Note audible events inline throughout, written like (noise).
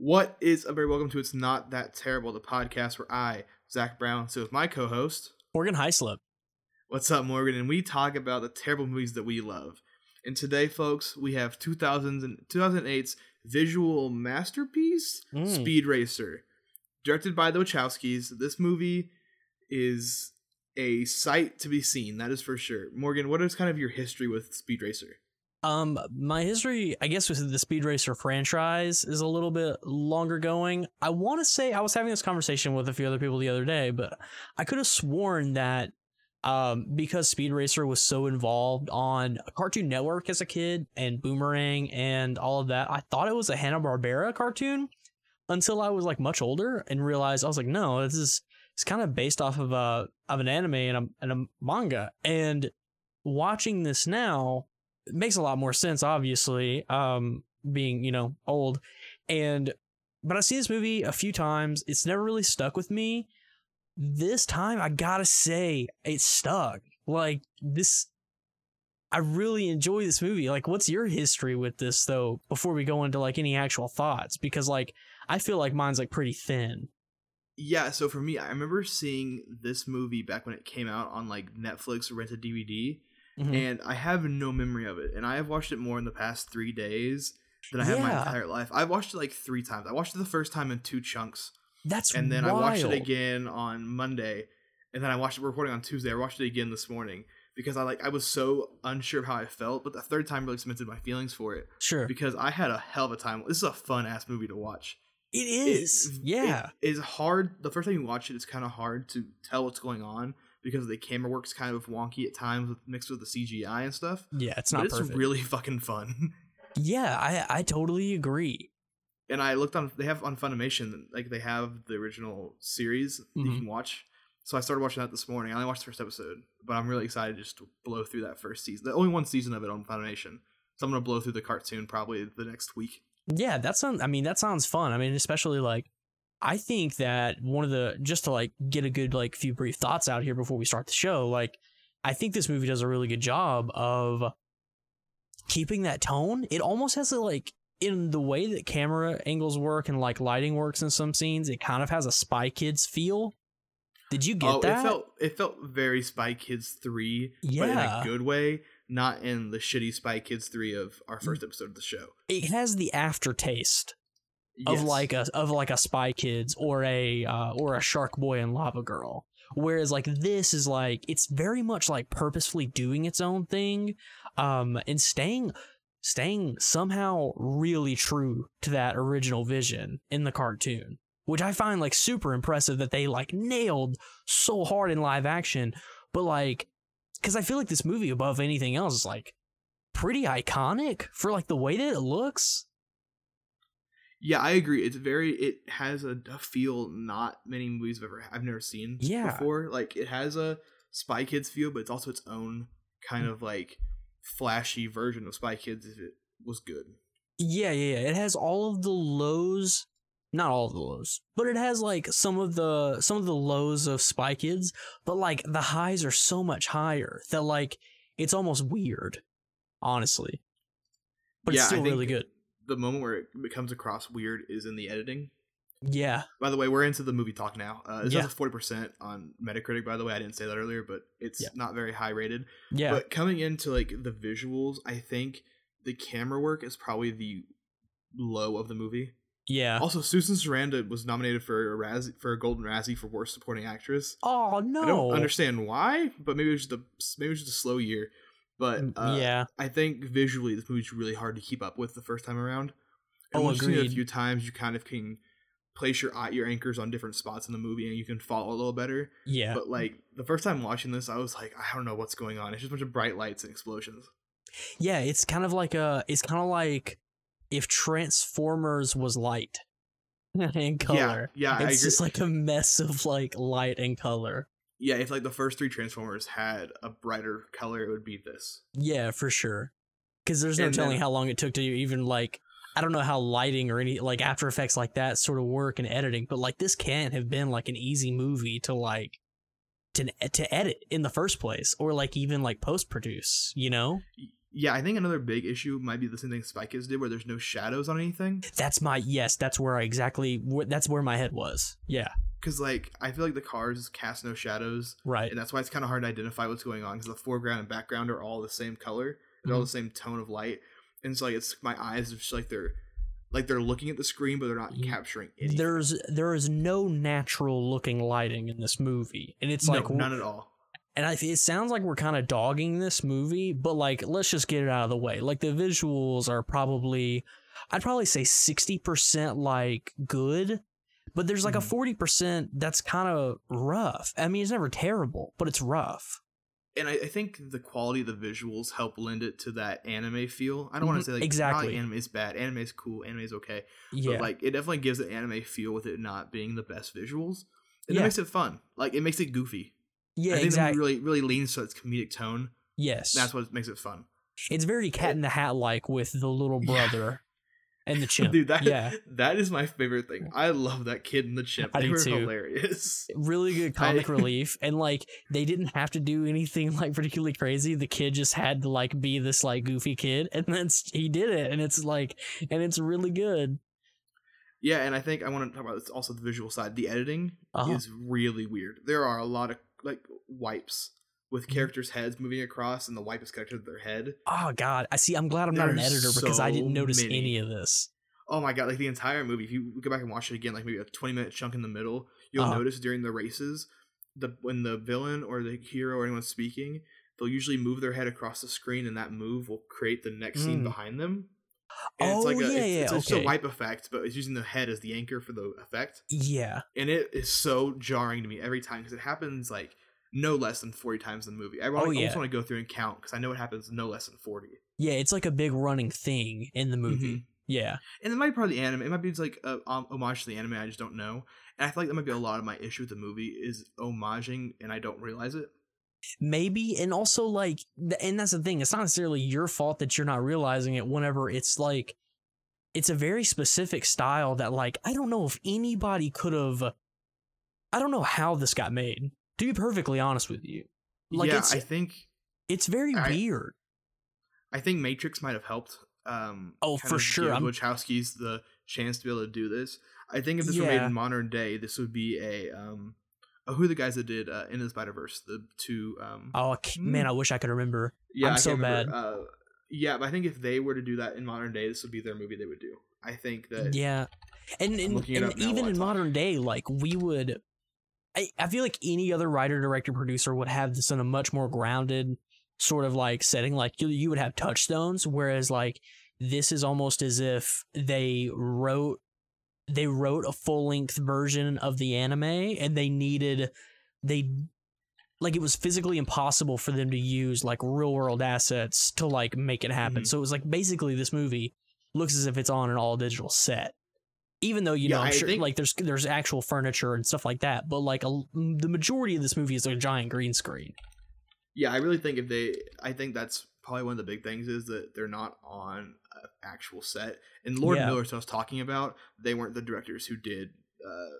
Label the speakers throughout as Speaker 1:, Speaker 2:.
Speaker 1: What is a very welcome to It's Not That Terrible, the podcast where I, Zach Brown, so with my co host,
Speaker 2: Morgan Hyslop.
Speaker 1: What's up, Morgan? And we talk about the terrible movies that we love. And today, folks, we have 2000s and 2008's visual masterpiece,
Speaker 2: Mm.
Speaker 1: Speed Racer. Directed by the Wachowskis, this movie is a sight to be seen, that is for sure. Morgan, what is kind of your history with Speed Racer?
Speaker 2: Um, my history, I guess, with the Speed Racer franchise is a little bit longer going. I want to say I was having this conversation with a few other people the other day, but I could have sworn that um, because Speed Racer was so involved on Cartoon Network as a kid and Boomerang and all of that, I thought it was a Hanna Barbera cartoon until I was like much older and realized I was like, no, this is it's kind of based off of a of an anime and a, and a manga. And watching this now, makes a lot more sense, obviously, um, being, you know, old. And but I've seen this movie a few times. It's never really stuck with me. This time I gotta say it stuck. Like this I really enjoy this movie. Like, what's your history with this though, before we go into like any actual thoughts? Because like I feel like mine's like pretty thin.
Speaker 1: Yeah, so for me, I remember seeing this movie back when it came out on like Netflix rented DVD,
Speaker 2: Mhm.
Speaker 1: and I have no memory of it. And I have watched it more in the past three days than I have my entire life. I've watched it like three times. I watched it the first time in two chunks,
Speaker 2: That's
Speaker 1: and then I watched it again on Monday, and then I watched it recording on Tuesday. I watched it again this morning because I like I was so unsure of how I felt, but the third time really cemented my feelings for it
Speaker 2: Sure,
Speaker 1: because I had a hell of a time. This is a fun ass movie to watch
Speaker 2: it is.
Speaker 1: it-
Speaker 2: yeah,
Speaker 1: it is hard the first time you watch it it's kind of hard to tell what's going on because the camera work's kind of wonky at times mixed with the cgi and stuff
Speaker 2: yeah. It's
Speaker 1: but
Speaker 2: not
Speaker 1: it's
Speaker 2: perfect.
Speaker 1: really (laughs) fucking fun
Speaker 2: yeah, I I totally agree.
Speaker 1: and i looked on they have on funimation like they have the original series that you
Speaker 2: mm-hmm.
Speaker 1: can watch so i started watching that this morning i only watched the first episode but i'm really excited to just to blow through that first season the only one season of it on funimation so i'm gonna blow through the cartoon probably the next week
Speaker 2: Yeah, that sounds. I mean, that sounds fun. I mean, especially like, I think that one of the just to like get a good like few brief thoughts out here before we start the show. Like, I think this movie does a really good job of keeping that tone. It almost has a like in the way that camera angles work and like lighting works in some scenes. It kind of has a Spy Kids feel. Did you get
Speaker 1: oh
Speaker 2: that?
Speaker 1: it felt it felt very spy kids 3 but in
Speaker 2: Yeah.
Speaker 1: a good way not in the shitty spy kids 3 of our mm. first episode of the show
Speaker 2: it has the aftertaste of like a of like a Spy Kids or a uh, or a Shark Boy and Lava Girl. Whereas like this is like it's very much like purposefully doing its own thing, um, and staying staying somehow really true to that original vision in the cartoon, which I find like super impressive that they like nailed so hard in live action. But like, because I feel like this movie above anything else is like pretty iconic for like the way that it looks.
Speaker 1: Yeah i agree it's very it has a, a feel not many movies have ever i've never seen
Speaker 2: Yeah.
Speaker 1: before like it has a spy kids feel but it's also its own kind mm. of like flashy version of spy kids if it was good
Speaker 2: Yeah, yeah, yeah. It has all of the lows, not all of the lows, but it has like some of the some of the lows of Spy Kids, but like the highs are so much higher that like it's almost weird, honestly. But
Speaker 1: Yeah,
Speaker 2: it's still really good.
Speaker 1: The moment where it comes across weird is in the editing
Speaker 2: Yeah.
Speaker 1: by the way we're into the movie talk now uh, this
Speaker 2: Yeah.
Speaker 1: has a 40% on metacritic by the way i didn't say that earlier but it's
Speaker 2: Yeah.
Speaker 1: not very high rated
Speaker 2: Yeah.
Speaker 1: But coming into like the visuals, I think the camera work is probably the low of the movie.
Speaker 2: yeah.
Speaker 1: Also, Susan Sarandon was nominated for a Razzie, for a Golden Razzie for Worst Supporting Actress.
Speaker 2: Oh no.
Speaker 1: I don't understand why, but maybe it was just a maybe it was just a slow year. But uh,
Speaker 2: yeah.
Speaker 1: I think visually this movie's really hard to keep up with the first time around. And
Speaker 2: Oh,
Speaker 1: once it a few times, you kind of can place your eye- your anchors on different spots in the movie, and you can follow a little better.
Speaker 2: Yeah.
Speaker 1: But like the first time watching this, I was like, I don't know what's going on. It's just a bunch of bright lights and explosions.
Speaker 2: yeah, it's kind of like a it's kind of like if Transformers was light (laughs) and color.
Speaker 1: Yeah, yeah,
Speaker 2: it's just like a mess of like light and color.
Speaker 1: Yeah, if like the first three Transformers had a brighter color, it would be this.
Speaker 2: Yeah, for sure. Because there's no
Speaker 1: And
Speaker 2: telling
Speaker 1: then-
Speaker 2: how long it took to even like I don't know how lighting or any like After Effects like that sort of work in editing, but like this can't have been like an easy movie to like to to edit in the first place or like even like post produce. You know?
Speaker 1: Yeah, I think another big issue might be the same thing Spy Kids did, where there's no shadows on anything.
Speaker 2: That's my yes. That's where I exactly. That's where my head was. Yeah.
Speaker 1: Because like I feel like the cars cast no shadows,
Speaker 2: Right.
Speaker 1: and that's why it's kind of hard to identify what's going on. Because the foreground and background are all the same color, they're all mm-hmm. the same tone of light, and it's like it's my eyes are just like they're like they're looking at the screen, but they're not capturing anything.
Speaker 2: There's there is no natural looking lighting in this movie, and it's
Speaker 1: no,
Speaker 2: like
Speaker 1: none at all.
Speaker 2: and I, it sounds like we're kind of dogging this movie, but like let's just get it out of the way. Like the visuals are probably, I'd probably say sixty percent like good, but there's like a
Speaker 1: Mhm.
Speaker 2: forty percent that's kind of rough. I mean, it's never terrible, but it's rough.
Speaker 1: And I, I think the quality of the visuals help lend it to that anime feel. I don't want
Speaker 2: Mhm,
Speaker 1: to say like
Speaker 2: exactly.
Speaker 1: Not anime is bad. Anime is cool. Anime is okay.
Speaker 2: Yeah,
Speaker 1: But like it definitely gives the anime feel with it not being the best visuals. And
Speaker 2: Yeah.
Speaker 1: it makes it fun. Like it makes it goofy.
Speaker 2: yeah,
Speaker 1: I think
Speaker 2: exactly.
Speaker 1: the really really leans to its comedic tone.
Speaker 2: yes,
Speaker 1: That's what makes it fun.
Speaker 2: it's very Cat in the Hat like with the little
Speaker 1: Yeah.
Speaker 2: brother and the (laughs) chimp.
Speaker 1: Dude, that
Speaker 2: yeah,
Speaker 1: that is my favorite thing. I love that kid and the chimp.
Speaker 2: I
Speaker 1: They were
Speaker 2: too.
Speaker 1: hilarious. (laughs)
Speaker 2: really good comic
Speaker 1: I-
Speaker 2: relief and like they didn't have to do anything like particularly crazy the kid just had to like be this like goofy kid and then he did it and it's like and it's really good
Speaker 1: Yeah, and I think I want to talk about this also the visual side. The editing
Speaker 2: Uh-huh.
Speaker 1: is really weird. There are a lot of like wipes with
Speaker 2: Mhm.
Speaker 1: characters' heads moving across, and the wipe is connected to their head.
Speaker 2: oh god i see i'm glad i'm not an editor because i didn't notice
Speaker 1: many.
Speaker 2: any of this
Speaker 1: Oh my god! Like the entire movie, if you go back and watch it again, like maybe a twenty minute chunk in the middle, you'll
Speaker 2: Uh-huh.
Speaker 1: notice during the races, the when the villain or the hero or anyone's speaking, they'll usually move their head across the screen, and that move will create the next scene
Speaker 2: Mm.
Speaker 1: behind them. And
Speaker 2: Oh,
Speaker 1: it's like a,
Speaker 2: yeah,
Speaker 1: it's,
Speaker 2: yeah,
Speaker 1: it's just
Speaker 2: okay.
Speaker 1: a wipe effect, but it's using the head as the anchor for the effect.
Speaker 2: yeah
Speaker 1: and it is so jarring to me every time because it happens like no less than 40 times in the movie. I
Speaker 2: Oh,
Speaker 1: almost want to go through and count because i know it happens no less than 40
Speaker 2: yeah it's like a big running thing in the movie.
Speaker 1: Mhm.
Speaker 2: yeah.
Speaker 1: And it might be part of the anime it might be just like a um, homage to the anime i just don't know. And i feel like that might be a lot of my issue with the movie is homaging and i don't realize it.
Speaker 2: Maybe and also like and that's the thing it's not necessarily your fault that you're not realizing it whenever it's like it's a very specific style that like i don't know if anybody could have i don't know how this got made to be perfectly honest with you like
Speaker 1: yeah
Speaker 2: it's
Speaker 1: i think
Speaker 2: it's very
Speaker 1: I-
Speaker 2: weird.
Speaker 1: I think matrix might have helped um
Speaker 2: Oh, for sure,
Speaker 1: give wachowski's the chance to be able to do this. I think if this were made in modern day this would be a um oh, who are the guys that did uh, into the spider verse the two um
Speaker 2: oh man i wish i could remember. Yeah, I'm
Speaker 1: I
Speaker 2: so bad.
Speaker 1: Uh, yeah, but I think if they were to do that in modern day, this would be their movie they would do. I think that
Speaker 2: yeah. And and, and even in modern day like we would I, I feel like any other writer director producer would have this in a much more grounded sort of like setting like you, you would have touchstones whereas like this is almost as if they wrote they wrote a full-length version of the anime and they needed they like it was physically impossible for them to use like real world assets to like make it happen
Speaker 1: Mhm.
Speaker 2: so it was like basically this movie looks as if it's on an all digital set even though you
Speaker 1: Yeah,
Speaker 2: know I'm sure
Speaker 1: think-
Speaker 2: like there's there's actual furniture and stuff like that but like a, the majority of this movie is a giant green screen
Speaker 1: yeah, I really think if they, I think that's probably one of the big things is that they're not on an actual set. And Lord
Speaker 2: Yeah.
Speaker 1: Miller, I was talking about, they weren't the directors who did uh,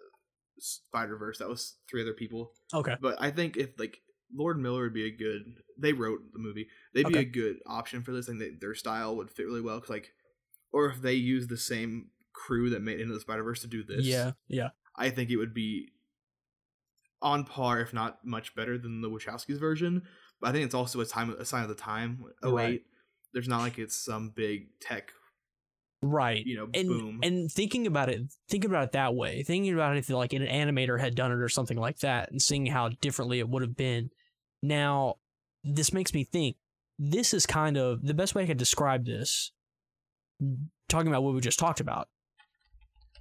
Speaker 1: Spider Verse. That was three other people.
Speaker 2: okay
Speaker 1: But I think if like Lord Miller would be a good, they wrote the movie. They'd be
Speaker 2: Okay.
Speaker 1: a good option for this, and they, their style would fit really well. Cause like, or if they use the same crew that made Into the Spider Verse to do this,
Speaker 2: yeah yeah
Speaker 1: I think it would be on par, if not much better than the Wachowskis version. But I think it's also a time a sign of the time. Oh
Speaker 2: Right.
Speaker 1: wait, there's not like it's some big tech,
Speaker 2: right
Speaker 1: you know,
Speaker 2: and
Speaker 1: boom.
Speaker 2: and thinking about it thinking about it that way thinking about it if like an animator had done it or something like that and seeing how differently it would have been now this makes me think this is kind of the best way i could describe this talking about what we just talked about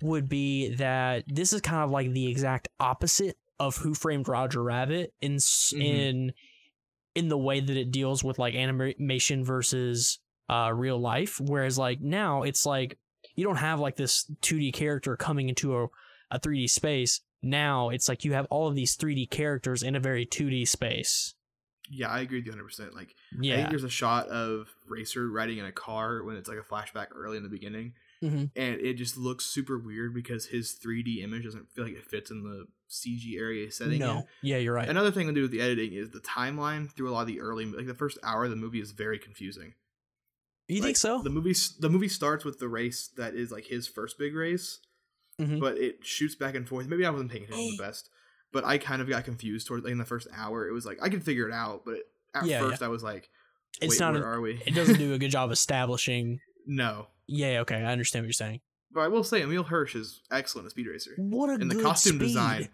Speaker 2: would be that this is kind of like the exact opposite of who framed roger rabbit in s
Speaker 1: Mhm.
Speaker 2: in in the way that it deals with like animation versus uh real life. Whereas like now it's like you don't have like this 2D character coming into a, a 3D space. Now it's like you have all of these 3D characters in a very 2D space.
Speaker 1: Yeah, I agree with you 100. percent. Like, I
Speaker 2: yeah.
Speaker 1: think there's a shot of Racer riding in a car when it's like a flashback early in the beginning,
Speaker 2: Mhm.
Speaker 1: and it just looks super weird because his 3D image doesn't feel like it fits in the CG area setting in.
Speaker 2: no yeah you're right
Speaker 1: Another thing to do with the editing is the timeline through a lot of the early, like the first hour of the movie is very confusing.
Speaker 2: You think so?
Speaker 1: The movie the movie starts with the race that is like his first big race,
Speaker 2: Mhm.
Speaker 1: but it shoots back and forth. Maybe I wasn't paying attention the best, but I kind of got confused towards like, in the first hour. It was like I could figure it out, but at
Speaker 2: Yeah,
Speaker 1: first I was like,
Speaker 2: It's
Speaker 1: "Wait,
Speaker 2: not.
Speaker 1: where
Speaker 2: a-
Speaker 1: are we?"
Speaker 2: it doesn't (laughs) do a good job establishing.
Speaker 1: No,
Speaker 2: Yeah. Okay. I understand what you're saying.
Speaker 1: but I will say Emile Hirsch is excellent as Speed Racer.
Speaker 2: What a
Speaker 1: and the
Speaker 2: good
Speaker 1: costume
Speaker 2: speed.
Speaker 1: design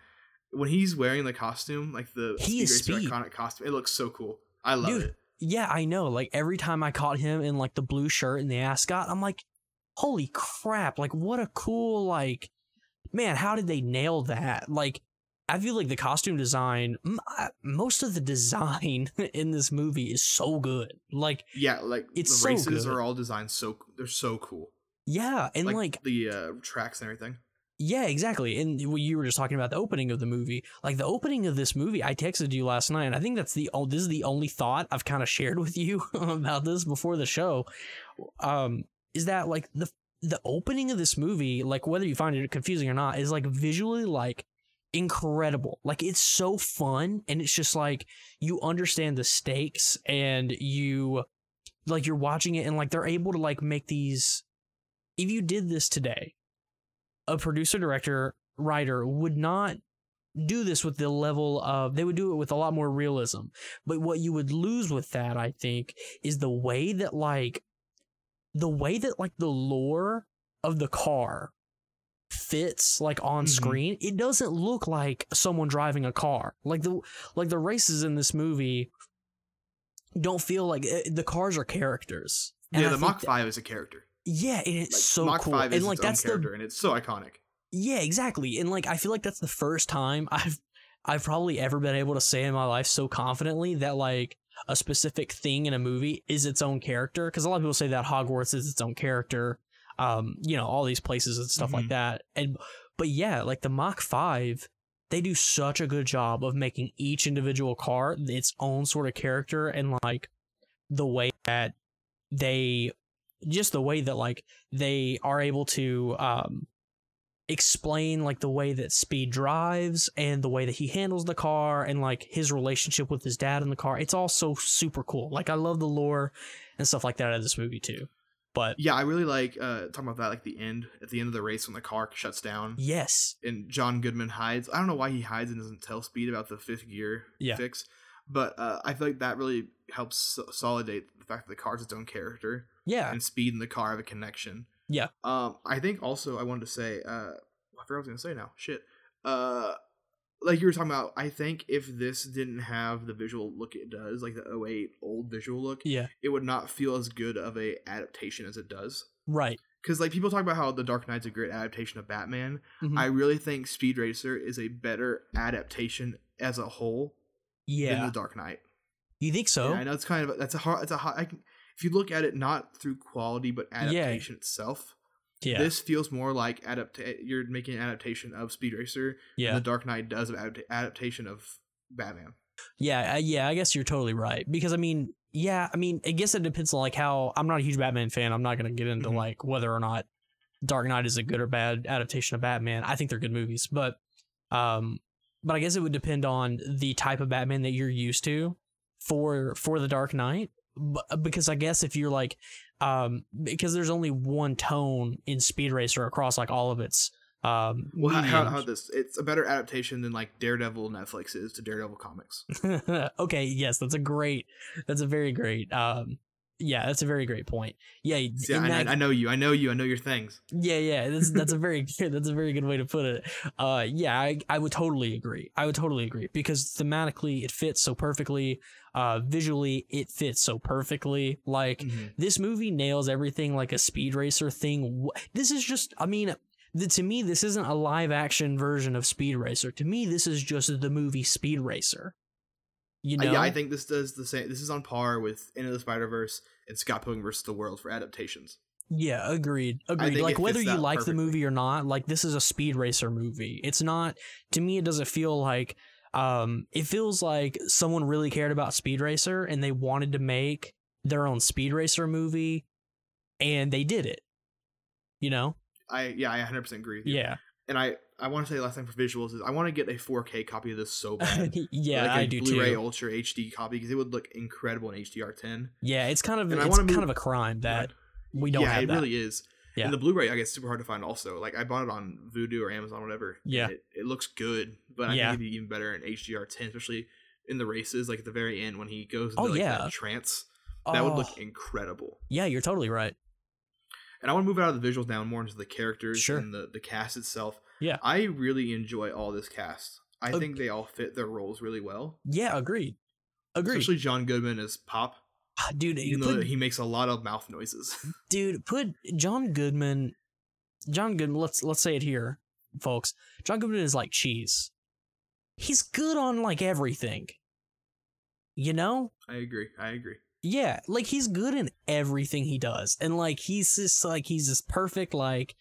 Speaker 1: when he's wearing the costume like the
Speaker 2: He
Speaker 1: speed racer
Speaker 2: Speed.
Speaker 1: iconic costume it looks so cool i love
Speaker 2: Dude,
Speaker 1: it
Speaker 2: Yeah, I know. Like every time I caught him in like the blue shirt and the ascot, I'm like, holy crap! Like what a cool like, man. How did they nail that? Like, I feel like the costume design, most of the design (laughs) in this movie is so good. Like,
Speaker 1: yeah like
Speaker 2: It's
Speaker 1: the
Speaker 2: so
Speaker 1: races
Speaker 2: good.
Speaker 1: are all designed so they're so cool
Speaker 2: yeah, and
Speaker 1: like,
Speaker 2: like
Speaker 1: the uh tracks and everything
Speaker 2: Yeah, exactly. And you you were just talking about the opening of the movie. Like the opening of this movie, I texted you last night, and I think that's the oh, this is the only thought I've kind of shared (laughs) with you (laughs) about this before the show. Um, is that like the the opening of this movie, like whether you find it confusing or not, is like visually like incredible. Like it's so fun, and it's just like you understand the stakes, and you like you're watching it, and like they're able to like make these. If you did this today, a producer director writer would not do this with the level of they would do it with a lot more realism but what you would lose with that i think is the way that like the way that like the lore of the car fits like on
Speaker 1: Mhm.
Speaker 2: screen it doesn't look like someone driving a car like the like the races in this movie don't feel like eh, the cars are characters And
Speaker 1: yeah
Speaker 2: I
Speaker 1: the mach 5 is a character
Speaker 2: yeah and it's
Speaker 1: like,
Speaker 2: so
Speaker 1: mach
Speaker 2: cool
Speaker 1: 5 is
Speaker 2: and like
Speaker 1: its own
Speaker 2: that's the
Speaker 1: character and it's so iconic
Speaker 2: yeah, exactly. And like I feel like that's the first time I've I've probably ever been able to say in my life so confidently that like a specific thing in a movie is its own character because a lot of people say that Hogwarts is its own character. Um, you know, all these places and stuff like
Speaker 1: Mhm.
Speaker 2: that. And but yeah, like the Mach 5 they do such a good job of making each individual car its own sort of character and like the way that they just the way that like they are able to um explain like the way that speed drives and the way that he handles the car and like his relationship with his dad in the car it's all so super cool like i love the lore and stuff like that out of this movie too but
Speaker 1: yeah i really like uh talking about that like the end at the end of the race when the car shuts down
Speaker 2: yes
Speaker 1: and john goodman hides i don't know why he hides and doesn't tell speed about the fifth gear
Speaker 2: Yeah.
Speaker 1: fix but uh i feel like that really helps so- solidate the fact that the car's its own character
Speaker 2: yeah
Speaker 1: and speed and the car have a connection.
Speaker 2: Yeah.
Speaker 1: Um, I think also I wanted to say, uh, I forgot what I was gonna say now. Shit. Uh, like you were talking about, I think if this didn't have the visual look it does, like the 08 old visual look,
Speaker 2: yeah
Speaker 1: it would not feel as good of a adaptation as it does.
Speaker 2: right
Speaker 1: Because like people talk about how The Dark Knight's a great adaptation of Batman.
Speaker 2: Mhm.
Speaker 1: I really think Speed Racer is a better adaptation as a whole than
Speaker 2: yeah
Speaker 1: The Dark Knight.
Speaker 2: you think so
Speaker 1: Yeah, I know it's kind of that's a hard. It's a hard. I can, if you look at it not through quality but adaptation itself,
Speaker 2: yeah
Speaker 1: this feels more like adapt. You're making an adaptation of Speed Racer.
Speaker 2: yeah
Speaker 1: than The Dark Knight does of adapt- adaptation of Batman.
Speaker 2: Yeah, uh, yeah, I guess you're totally right. Because I mean, yeah, I mean, I guess it depends on like how I'm not a huge Batman fan. I'm not gonna get into
Speaker 1: Mhm.
Speaker 2: like whether or not Dark Knight is a good or bad adaptation of Batman. I think they're good movies, but um, but I guess it would depend on the type of Batman that you're used to for for the Dark Knight. But because I guess if you're like, um, because there's only one tone in Speed Racer across like all of its um.
Speaker 1: Well, how, how, this? It's a better adaptation than like Daredevil Netflix is to Daredevil comics. (laughs)
Speaker 2: okay, yes, that's a great that's a very great um yeah, that's a very great point. Yeah,
Speaker 1: Yeah, I,
Speaker 2: that-
Speaker 1: I know you. I know you. I know your things.
Speaker 2: yeah, yeah, that's that's a very (laughs) (laughs) that's a very good way to put it. Uh yeah, I I would totally agree. I would totally agree because thematically it fits so perfectly. Uh visually it fits so perfectly. Like
Speaker 1: Mhm.
Speaker 2: this movie nails everything like a speed racer thing. This is just, I mean, th- to me, this isn't a live action version of Speed Racer. To me, this is just the movie Speed Racer. You
Speaker 1: Uh,
Speaker 2: know?
Speaker 1: yeah, I think this does the same. This is on par with Into the Spider Verse and Scott Pilgrim vs. the World for adaptations.
Speaker 2: Yeah, agreed. Agreed. Like whether you like the movie or not, like this is a speed racer movie. It's not to me it doesn't feel like um it feels like someone really cared about Speed Racer and they wanted to make their own Speed Racer movie and they did it. You know?
Speaker 1: I yeah, I 100 percent agree. With you.
Speaker 2: Yeah.
Speaker 1: and I I want to say the last thing for visuals is I want to get a 4K copy of this so (laughs) bad.
Speaker 2: yeah,
Speaker 1: like a
Speaker 2: I do
Speaker 1: Blu-ray
Speaker 2: too.
Speaker 1: Ultra HD copy because it would look incredible in HDR10.
Speaker 2: Yeah, it's kind of
Speaker 1: And
Speaker 2: it's kind
Speaker 1: move-
Speaker 2: of a crime that we don't
Speaker 1: yeah,
Speaker 2: have
Speaker 1: it
Speaker 2: that.
Speaker 1: really is.
Speaker 2: Yeah.
Speaker 1: And the Blu-ray, I guess, super hard to find. Also, like I bought it on Vudu or Amazon, whatever.
Speaker 2: Yeah.
Speaker 1: it, it looks good, but I
Speaker 2: Yeah.
Speaker 1: think it'd be even better in HDR10, especially in the races, like at the very end when he goes into
Speaker 2: Oh,
Speaker 1: like,
Speaker 2: yeah.
Speaker 1: that trance. That would
Speaker 2: Oh,
Speaker 1: look incredible.
Speaker 2: yeah, you're totally right.
Speaker 1: And I want to move out of the visuals down more into the characters
Speaker 2: Sure.
Speaker 1: and the, the cast itself.
Speaker 2: Yeah.
Speaker 1: I really enjoy all this cast. I
Speaker 2: Ag-
Speaker 1: think they all fit their roles really well.
Speaker 2: Yeah, agreed. Agreed.
Speaker 1: Especially John Goodman as Pop,
Speaker 2: dude, you
Speaker 1: even though he makes a lot of mouth noises. (laughs)
Speaker 2: dude, put John Goodman. John Goodman. Let's let's say it here, folks. John Goodman is like cheese. He's good on like everything. You know,
Speaker 1: I agree. I agree.
Speaker 2: yeah, like he's good in everything he does, and like he's just like he's this perfect like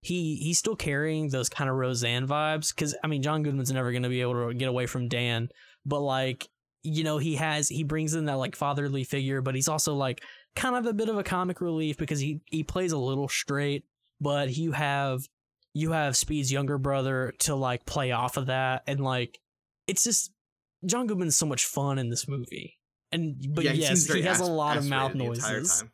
Speaker 2: he he's still carrying those kind of Roseanne vibes because I mean John Goodman's never gonna be able to get away from Dan, but like you know he has he brings in that like fatherly figure, but he's also like kind of a bit of a comic relief because he he plays a little straight, but you have you have Speed's younger brother to like play off of that, and like it's just John Goodman's so much fun in this movie. And but
Speaker 1: yeah, he
Speaker 2: yes,
Speaker 1: very
Speaker 2: he has a lot of mouth
Speaker 1: aspirated the entire
Speaker 2: noises.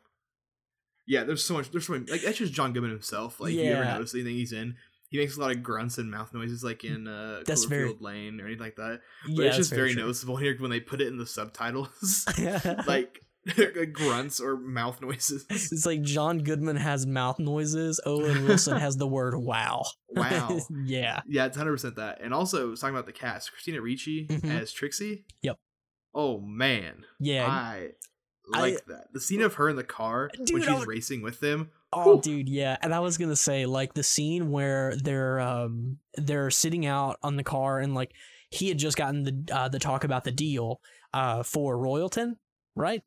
Speaker 1: Yeah, there's so much. There's so many. Like that's just John Goodman himself. Like if you ever notice anything he's in, he makes a lot of grunts and mouth noises, like in uh,
Speaker 2: That's very-
Speaker 1: Cloverfield Lane or anything like that. But
Speaker 2: Yeah,
Speaker 1: it's just
Speaker 2: that's
Speaker 1: very, noticeable here when they put it in the subtitles, (laughs) (laughs)
Speaker 2: like (laughs)
Speaker 1: grunts or mouth noises.
Speaker 2: it's like John Goodman has mouth noises. Owen Wilson has the word "wow."
Speaker 1: Wow.
Speaker 2: yeah,
Speaker 1: Yeah, it's hundred percent that. And also talking about the cast, Christina Ricci
Speaker 2: Mhm.
Speaker 1: as Trixie.
Speaker 2: Yep.
Speaker 1: Oh man,
Speaker 2: yeah.
Speaker 1: I
Speaker 2: I-
Speaker 1: like that. The scene of her in the car
Speaker 2: Dude,
Speaker 1: when she's racing with them.
Speaker 2: Oh,
Speaker 1: Whew.
Speaker 2: dude, yeah. And I was gonna say, like the scene where they're um they're sitting out on the car and like he had just gotten the uh, the talk about the deal uh for Royalton, right?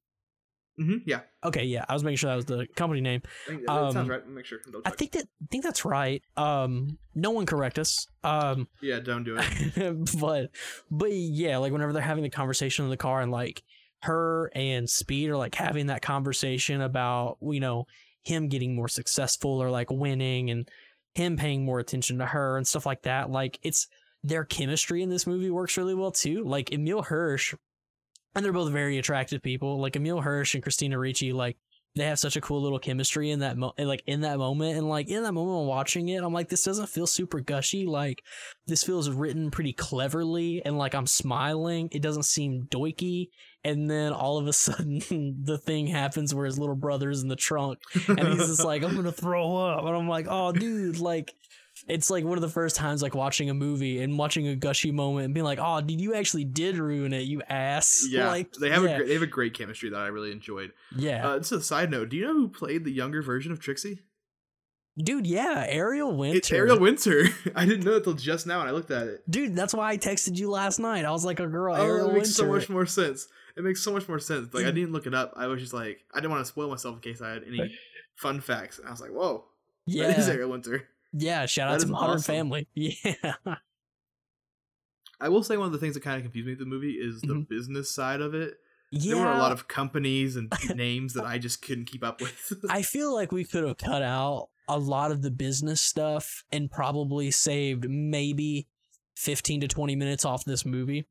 Speaker 1: hmm yeah,
Speaker 2: Okay, yeah. I was making sure that was the company name.
Speaker 1: I think that
Speaker 2: Um,
Speaker 1: sounds right. Make sure.
Speaker 2: I think that I think that's right. Um, no one correct us. Um,
Speaker 1: yeah, don't do it. (laughs)
Speaker 2: but but yeah, like whenever they're having the conversation in the car and like her and Speed are like having that conversation about you know him getting more successful or like winning and him paying more attention to her and stuff like that. Like it's their chemistry in this movie works really well too. Like Emile Hirsch, and they're both very attractive people. Like Emile Hirsch and Christina Ricci, like they have such a cool little chemistry in that mo- eh, like in that moment and like in that moment when watching it i'm like this doesn't feel super gushy like this feels written pretty cleverly and like i'm smiling it doesn't seem doiky and then all of a (laughs) sudden the thing happens where his little brother's in the trunk and he's just like i'm gonna throw up and i'm like oh dude like it's like one of the first times like watching a movie and watching a gushy moment and being like oh dude you actually did ruin it you ass (laughs)
Speaker 1: yeah,
Speaker 2: like
Speaker 1: they have
Speaker 2: yeah,
Speaker 1: a great, they have a great chemistry that I really enjoyed.
Speaker 2: yeah
Speaker 1: Uh, just a side note, do you know who played the younger version of Trixie?
Speaker 2: dude yeah ariel winter
Speaker 1: It's Ariel Winter. (laughs) I didn't know it till just now, and I looked at it.
Speaker 2: Dude, that's why I texted you last night. I was like, a girl,
Speaker 1: Oh,
Speaker 2: Ariel
Speaker 1: it makes so much more sense. It makes so much more sense. Like I didn't look it up. I was just like, I didn't want to spoil myself in case I had any fun facts. And I was like, whoa, that is
Speaker 2: yeah,
Speaker 1: Ariel Winter.
Speaker 2: Yeah. Shout out
Speaker 1: That
Speaker 2: to Modern
Speaker 1: awesome.
Speaker 2: Family. (laughs) Yeah,
Speaker 1: I will say one of the things that kind of confused me with the movie is the
Speaker 2: Mhm.
Speaker 1: business side of it.
Speaker 2: yeah.
Speaker 1: There were a lot of companies and (laughs) names that I just couldn't keep up with. (laughs)
Speaker 2: I feel like we could have cut out a lot of the business stuff and probably saved maybe fifteen to twenty minutes off this movie.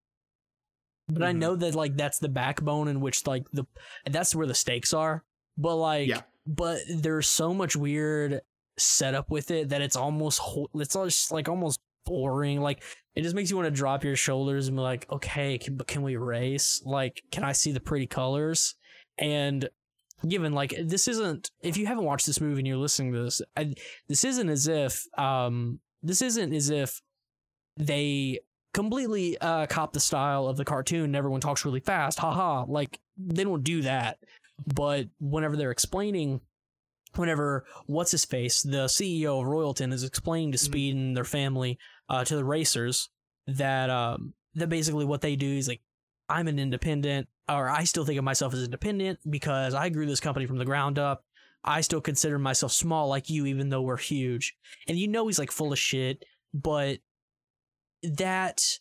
Speaker 2: But I
Speaker 1: Mhm.
Speaker 2: know that like that's the backbone in which like the that's where the stakes are. But like,
Speaker 1: Yeah.
Speaker 2: but there's so much weird setup with it that it's almost it's just like almost boring. Like it just makes you want to drop your shoulders and be like, okay, can, but can we race? Like, can I see the pretty colors? And given like this isn't if you haven't watched this movie and you're listening to this, I, this isn't as if um this isn't as if they completely uh cop the style of the cartoon and everyone talks really fast haha like they don't do that but whenever they're explaining whenever what's his face the ceo of royalton is explaining to
Speaker 1: Mhm.
Speaker 2: speed and their family uh to the racers that um that basically what they do is like i'm an independent or i still think of myself as independent because i grew this company from the ground up i still consider myself small like you even though we're huge and you know he's like full of shit but that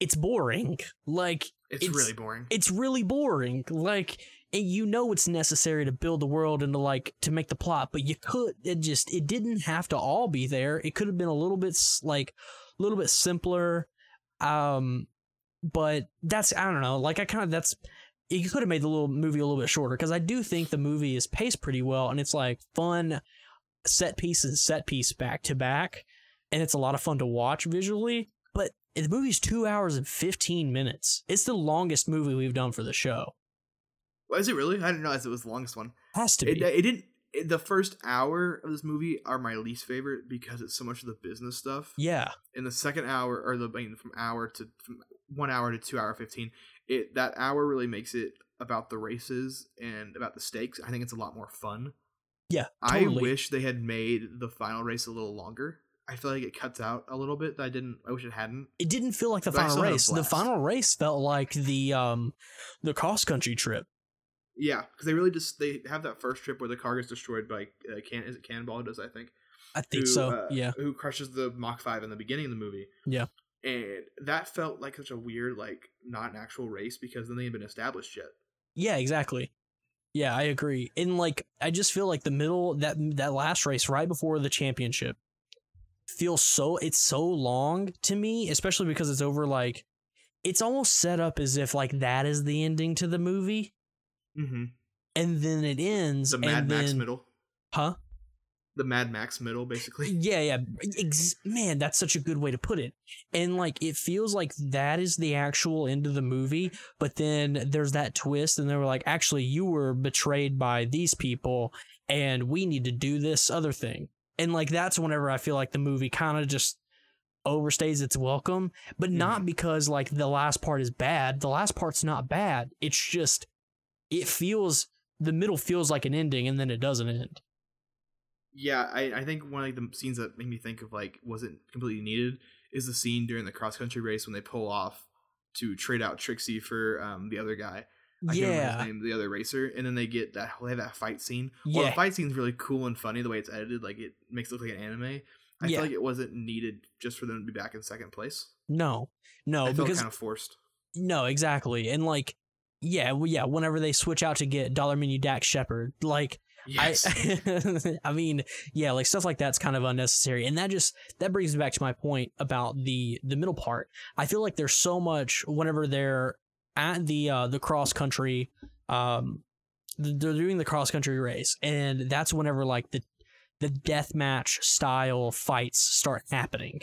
Speaker 2: it's boring. Like
Speaker 1: It's,
Speaker 2: It's-
Speaker 1: really boring.
Speaker 2: it's really boring. Like and you know it's necessary to build the world and to like to make the plot, but you could it just it didn't have to all be there. It could have been a little bit like a little bit simpler. Um but that's I don't know. Like I kind of that's you could have made the little movie a little bit shorter because I do think the movie is paced pretty well and it's like fun set piece and set piece back to back and it's a lot of fun to watch visually. But the movie's two hours and fifteen minutes. It's the longest movie we've done for the show.
Speaker 1: Is it really? I didn't realize it was the longest one.
Speaker 2: Has to
Speaker 1: It,
Speaker 2: be.
Speaker 1: it didn't. It, the first hour of this movie are my least favorite because it's so much of the business stuff.
Speaker 2: yeah,
Speaker 1: In the second hour, or the I mean, from hour to from one hour to two hour fifteen, it that hour really makes it about the races and about the stakes. I think it's a lot more fun.
Speaker 2: yeah.
Speaker 1: I wish they had made the final race a little longer. I feel like it cuts out a little bit. That I didn't. I wish it hadn't.
Speaker 2: it didn't feel like the
Speaker 1: But
Speaker 2: final
Speaker 1: still had a
Speaker 2: race. The final race felt like the um the cross country trip.
Speaker 1: Yeah, because they really just they have that first trip where the car gets destroyed by uh, can is it Cannonball? Does I think
Speaker 2: I think
Speaker 1: who,
Speaker 2: so.
Speaker 1: uh,
Speaker 2: yeah.
Speaker 1: who crushes the Mach Five in the beginning of the movie.
Speaker 2: Yeah.
Speaker 1: and that felt like such a weird, like not an actual race because then they had been established yet.
Speaker 2: Yeah, exactly. Yeah, I agree. And like I just feel like the middle that that last race right before the championship feels so it's so long to me, especially because it's over like it's almost set up as if like that is the ending to the movie
Speaker 1: Mm-hmm.
Speaker 2: and then it ends
Speaker 1: The Mad Max
Speaker 2: then,
Speaker 1: middle,
Speaker 2: Huh?
Speaker 1: the Mad Max middle, basically. (laughs)
Speaker 2: Yeah, yeah. Ex- man, that's such a good way to put it. And like it feels like that is the actual end of the movie, but then there's that twist and they were like, actually you were betrayed by these people and we need to do this other thing. And like that's whenever I feel like the movie kind of just overstays its welcome, but not because like the last part is bad. The last part's not bad. It's just it feels the middle feels like an ending and then it doesn't end.
Speaker 1: Yeah, I, I think one of the scenes that made me think of like wasn't completely needed is the scene during the cross country race when they pull off to trade out Trixie for um, the other guy. I can't remember
Speaker 2: yeah.
Speaker 1: his name, the other racer, and then they get that they have that fight scene. Well,
Speaker 2: Yeah.
Speaker 1: the fight scene's really cool and funny the way it's edited. Like it makes it look like an anime. I
Speaker 2: Yeah.
Speaker 1: feel like it wasn't needed just for them to be back in second place.
Speaker 2: No, no,
Speaker 1: I
Speaker 2: because
Speaker 1: kind of forced.
Speaker 2: no, exactly, and like, yeah, well, yeah. Whenever they switch out to get Dollar Menu Dax Shepard, like,
Speaker 1: Yes.
Speaker 2: I, (laughs) I mean, yeah, like stuff like that's kind of unnecessary, and that just that brings me back to my point about the the middle part. I feel like there's so much whenever they're at the uh the cross country, um, they're doing the cross country race, and that's whenever like the the death match style fights start happening.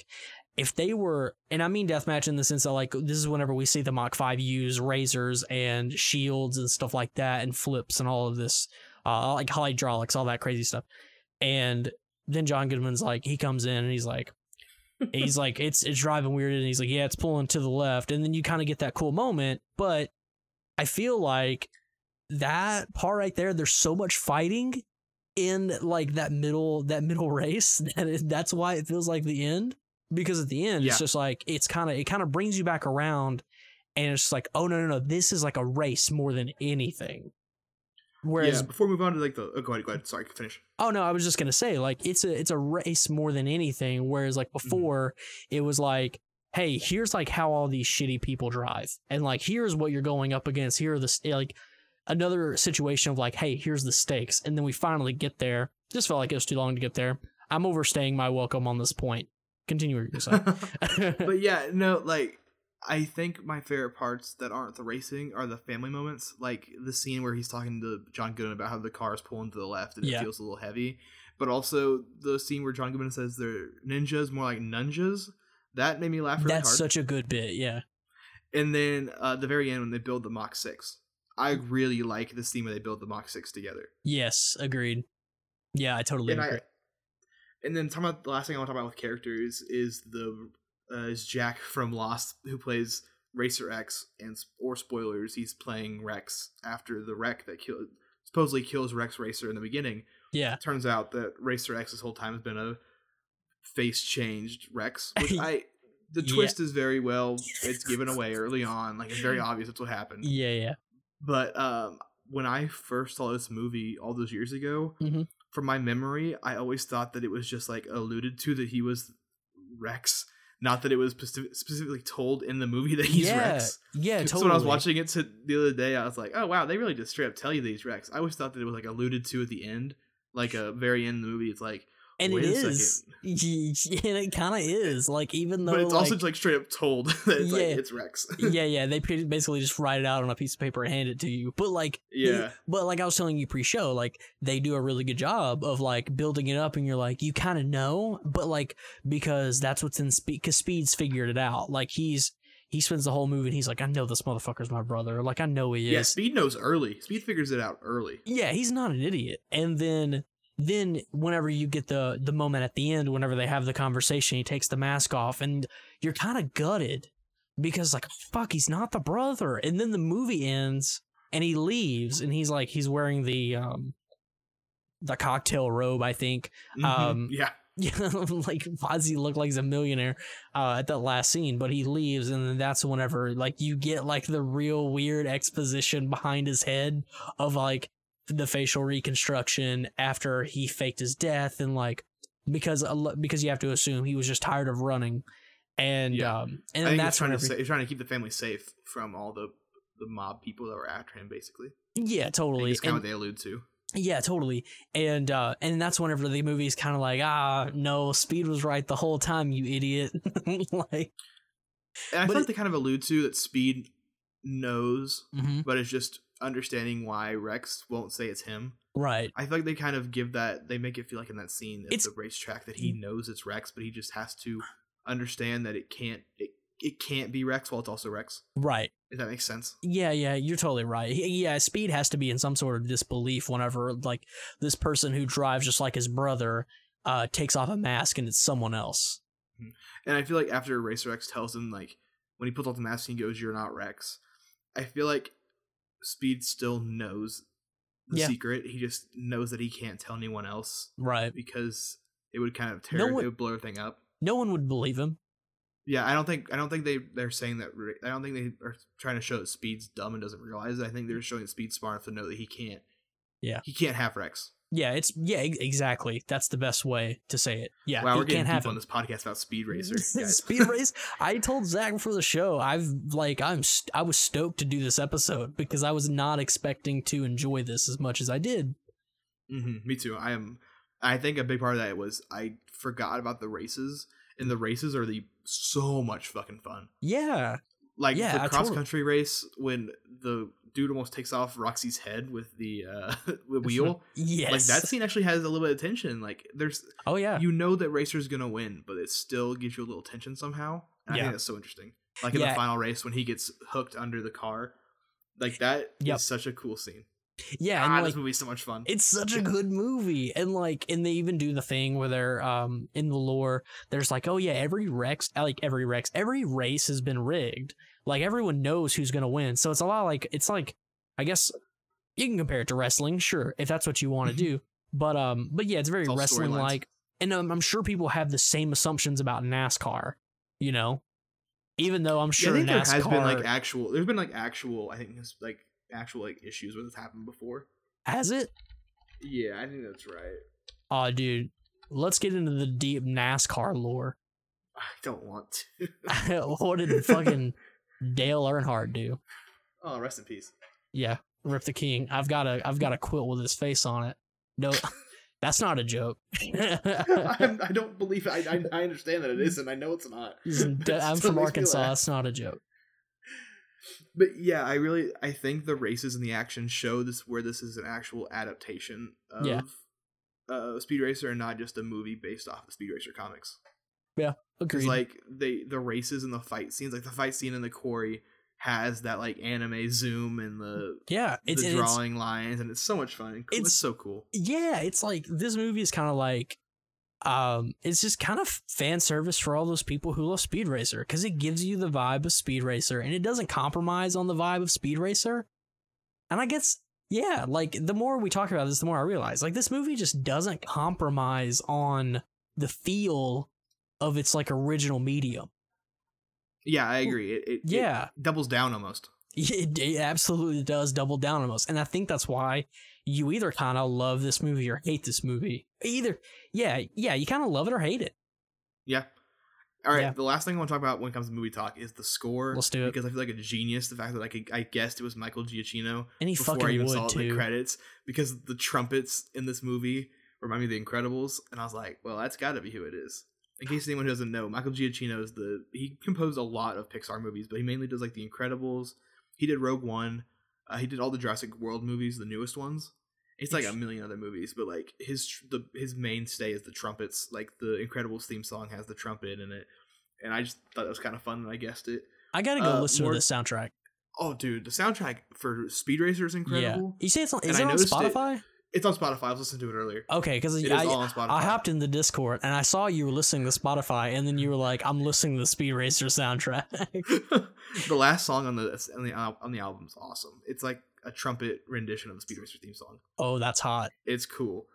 Speaker 2: If they were, and I mean deathmatch in the sense that like this is whenever we see the Mach Five use razors and shields and stuff like that, and flips and all of this, uh, like hydraulics, all that crazy stuff. And then John Goodman's like, he comes in and he's like, he's like, it's it's driving weird, and he's like, yeah, it's pulling to the left, and then you kind of get that cool moment. But I feel like that part right there, there's so much fighting in like that middle that middle race (laughs) that it, that's why it feels like the end because at the end
Speaker 1: Yeah.
Speaker 2: it's just like it's kind of it kind of brings you back around and it's just like oh no no no this is like a race more than anything whereas
Speaker 1: yeah. Before we move on to like the oh, go ahead, go ahead. Sorry, finish.
Speaker 2: Oh no, I was just gonna say like it's a it's a race more than anything. Whereas like mm-hmm. before, it was like, hey, here's like how all these shitty people drive, and like here's what you're going up against. Here are the st- eh, like another situation of like, hey, here's the stakes, and then we finally get there. Just felt like it was too long to get there. I'm overstaying my welcome on this point. Continue what you're saying. (laughs)
Speaker 1: but yeah, no, like I think my favorite parts that aren't the racing are the family moments, like the scene where he's talking to John Goodman about how the car is pulling to the left and
Speaker 2: Yeah.
Speaker 1: it feels a little heavy, but also the scene where John Goodman says they're ninjas, more like nunjas. That made me laugh really
Speaker 2: That's
Speaker 1: hard.
Speaker 2: such a good bit. Yeah.
Speaker 1: and then uh, the very end when they build the Mach Six, I really like the scene where they build the Mach Six together.
Speaker 2: Yes. Agreed. Yeah, I totally
Speaker 1: and
Speaker 2: agree.
Speaker 1: I, and then talking about the last thing I want to talk about with characters is the uh, is Jack from Lost who plays Racer X and or spoilers he's playing Rex after the wreck that kill, supposedly kills Rex Racer in the beginning.
Speaker 2: yeah.
Speaker 1: Turns out that Racer X this whole time has been a face changed Rex, (laughs) which I the
Speaker 2: Yeah.
Speaker 1: twist is very well (laughs) it's given away early on like it's very obvious that's what happened.
Speaker 2: Yeah. Yeah.
Speaker 1: But um, when I first saw this movie all those years ago,
Speaker 2: Mhm.
Speaker 1: from my memory, I always thought that it was just like alluded to that he was Rex, not that it was specifically told in the movie (laughs) that he's
Speaker 2: yeah,
Speaker 1: Rex.
Speaker 2: yeah, totally.
Speaker 1: So when I was watching it to, the other day, I was like, oh wow, they really just straight up tell you that he's Rex. I always thought that it was like alluded to at the end, like a very end of the movie. It's like,
Speaker 2: and
Speaker 1: wait
Speaker 2: it is, and it (laughs) kind of is. Like even though,
Speaker 1: but it's
Speaker 2: like,
Speaker 1: also like straight up told (laughs) that it's like
Speaker 2: Yeah.
Speaker 1: it's Rex. (laughs)
Speaker 2: yeah, yeah, they basically just write it out on a piece of paper and hand it to you. But like, they-
Speaker 1: Yeah.
Speaker 2: but like I was telling you pre-show, like they do a really good job of like building it up, and you're like, you kind of know, but like because that's what's in speed. Because Speed's figured it out. Like he's he spends the whole movie and he's like, I know this motherfucker's my brother. Like I know he is.
Speaker 1: yeah, Speed knows early. Speed figures it out early.
Speaker 2: Yeah, he's not an idiot. And then then whenever you get the the moment at the end, whenever they have the conversation, he takes the mask off and you're kind of gutted because like fuck, he's not the brother. And then the movie ends and he leaves and he's like he's wearing the um the cocktail robe, I think.
Speaker 1: Mhm.
Speaker 2: Um, (laughs)
Speaker 1: yeah, (laughs)
Speaker 2: Yeah, like why looked like he's a millionaire uh, at that last scene? But he leaves, and then that's whenever like you get like the real weird exposition behind his head of like the facial reconstruction after he faked his death, and like because because you have to assume he was just tired of running, and
Speaker 1: Yeah.
Speaker 2: um
Speaker 1: I
Speaker 2: and
Speaker 1: think
Speaker 2: that's
Speaker 1: trying to he's trying to keep the family safe from all the the mob people that were after him. Basically,
Speaker 2: yeah totally
Speaker 1: it's kind of what they allude to.
Speaker 2: Yeah, totally. And uh and that's whenever the movie's kind of like, ah, no, Speed was right the whole time, you idiot. (laughs) like,
Speaker 1: And I feel like
Speaker 2: it-
Speaker 1: they kind of allude to that Speed knows,
Speaker 2: mhm,
Speaker 1: but it's just understanding why Rex won't say it's him.
Speaker 2: right.
Speaker 1: I feel like they kind of give that they make it feel like in that scene at
Speaker 2: It's-
Speaker 1: the racetrack that he knows it's Rex, but he just has to understand that it can't it, it can't be Rex while it's also Rex.
Speaker 2: Right.
Speaker 1: If that makes sense.
Speaker 2: Yeah, yeah, you're totally right. He- Yeah, Speed has to be in some sort of disbelief whenever like this person who drives just like his brother uh takes off a mask and it's someone else.
Speaker 1: And I feel like after Racer X tells him like when he puts off the mask and he goes, "You're not Rex," I feel like Speed still knows the
Speaker 2: Yeah.
Speaker 1: secret. He just knows that he can't tell anyone else
Speaker 2: Right.
Speaker 1: because it would kind of tear,
Speaker 2: No one-
Speaker 1: it would blow everything up.
Speaker 2: No one would believe him.
Speaker 1: Yeah, I don't think I don't think they they're saying that. I don't think they are trying to show that Speed's dumb and doesn't realize it. I think they're mm. showing that Speed's smart enough to know that he can't.
Speaker 2: Yeah.
Speaker 1: he can't have Rex.
Speaker 2: Yeah, it's yeah, exactly. That's the best way to say it. Yeah,
Speaker 1: wow, we're getting
Speaker 2: can't
Speaker 1: deep
Speaker 2: have
Speaker 1: on this podcast about Speed (laughs) Racer.
Speaker 2: Speed race. I told Zach before the show. I've like I'm st- I was stoked to do this episode because I was not expecting to enjoy this as much as I did.
Speaker 1: hmm me too. I am. I think a big part of that was I forgot about the races, and the races are the so much fucking fun.
Speaker 2: Yeah,
Speaker 1: Like
Speaker 2: Yeah, I
Speaker 1: the cross
Speaker 2: totally-
Speaker 1: country race when the dude almost takes off Roxy's head with the uh (laughs) the wheel.
Speaker 2: yes.
Speaker 1: Like that scene actually has a little bit of tension. Like there's
Speaker 2: Oh yeah,
Speaker 1: you know that racer's gonna win, but it still gives you a little tension somehow. And I
Speaker 2: Yeah.
Speaker 1: think that's so interesting. Like in
Speaker 2: Yeah.
Speaker 1: the final race when he gets hooked under the car, like that is
Speaker 2: Yep.
Speaker 1: such a cool scene.
Speaker 2: Yeah,
Speaker 1: ah,
Speaker 2: and
Speaker 1: this
Speaker 2: like
Speaker 1: movie's so much fun.
Speaker 2: it's such a good movie, and like, and they even do the thing where they're um in the lore. There's like, oh yeah, every Rex, like every Rex, every race has been rigged. Like everyone knows who's gonna win, so it's a lot like it's like, I guess you can compare it to wrestling, sure, if that's what you want to do. But um, but yeah, it's very
Speaker 1: It's
Speaker 2: wrestling like, and um, I'm sure people have the same assumptions about NASCAR. You know, even though I'm
Speaker 1: Yeah,
Speaker 2: sure
Speaker 1: I think there
Speaker 2: NASCAR
Speaker 1: has been like actual. There's been like actual. I think like actual like issues where this happened before.
Speaker 2: has it.
Speaker 1: Yeah, I think that's right.
Speaker 2: Oh, dude, let's get into the deep NASCAR lore. (laughs)
Speaker 1: I don't want to. (laughs)
Speaker 2: what did fucking (laughs) Dale Earnhardt do?
Speaker 1: oh, rest in peace.
Speaker 2: Yeah, Rip the King. I've got a I've got a quilt with his face on it. No, that's not a joke.
Speaker 1: I don't believe. I, I I understand that it isn't. I know it's not.
Speaker 2: I'm from
Speaker 1: still makes me
Speaker 2: Arkansas.
Speaker 1: laugh.
Speaker 2: That's not a joke.
Speaker 1: But yeah, I really I think the races and the action show this where this is an actual adaptation of
Speaker 2: Yeah.
Speaker 1: uh, Speed Racer and not just a movie based off of Speed Racer comics. Yeah,
Speaker 2: because
Speaker 1: like they the races and the fight scenes, like the fight scene in the quarry has that like anime zoom and the
Speaker 2: yeah, it's,
Speaker 1: the
Speaker 2: and it's
Speaker 1: drawing lines, and it's so much fun. It's,
Speaker 2: it's-
Speaker 1: so cool.
Speaker 2: yeah, it's like this movie is kind of like um it's just kind of fan service for all those people who love Speed Racer because it gives you the vibe of Speed Racer and it doesn't compromise on the vibe of Speed Racer. And I guess yeah, like the more we talk about this, the more I realize like this movie just doesn't compromise on the feel of its like original medium.
Speaker 1: Yeah, I agree. It, it it
Speaker 2: Yeah,
Speaker 1: doubles down almost. (laughs)
Speaker 2: it, it absolutely does double down almost, and I think that's why you either kind of love this movie or hate this movie. Either, yeah, yeah, you kind of love it or hate it.
Speaker 1: Yeah. All right,
Speaker 2: Yeah.
Speaker 1: the last thing I want to talk about when it comes to movie talk is the score.
Speaker 2: Let's do it.
Speaker 1: because I feel like a genius. The fact that I could, I guessed it was Michael Giacchino
Speaker 2: And he
Speaker 1: before I even
Speaker 2: would
Speaker 1: saw the
Speaker 2: too.
Speaker 1: credits because the trumpets in this movie remind me of The Incredibles, and I was like, well, that's got to be who it is. In case anyone who doesn't know, Michael Giacchino is the he composed a lot of Pixar movies, but he mainly does like The Incredibles. He did Rogue One. Uh, he did all the Jurassic World movies, the newest ones. It's like a million other movies, but like his the his mainstay is the trumpets. Like the Incredibles theme song has the trumpet in it, and I just thought it was kind of fun that I guessed it.
Speaker 2: I gotta go
Speaker 1: Uh,
Speaker 2: listen
Speaker 1: more-
Speaker 2: to the soundtrack.
Speaker 1: Oh, dude, the soundtrack for Speed Racer is incredible.
Speaker 2: Yeah. You say it's on, is it on
Speaker 1: noticed it-
Speaker 2: Spotify?
Speaker 1: It's on Spotify. I was listening to it earlier.
Speaker 2: Okay, because I,
Speaker 1: all on Spotify.
Speaker 2: I hopped in the Discord and I saw you were listening to Spotify, and then you were like, "I'm listening to the Speed Racer soundtrack." (laughs)
Speaker 1: the last song on the on the on the album is awesome. It's like a trumpet rendition of the Speed Racer theme song.
Speaker 2: oh, that's hot.
Speaker 1: It's cool.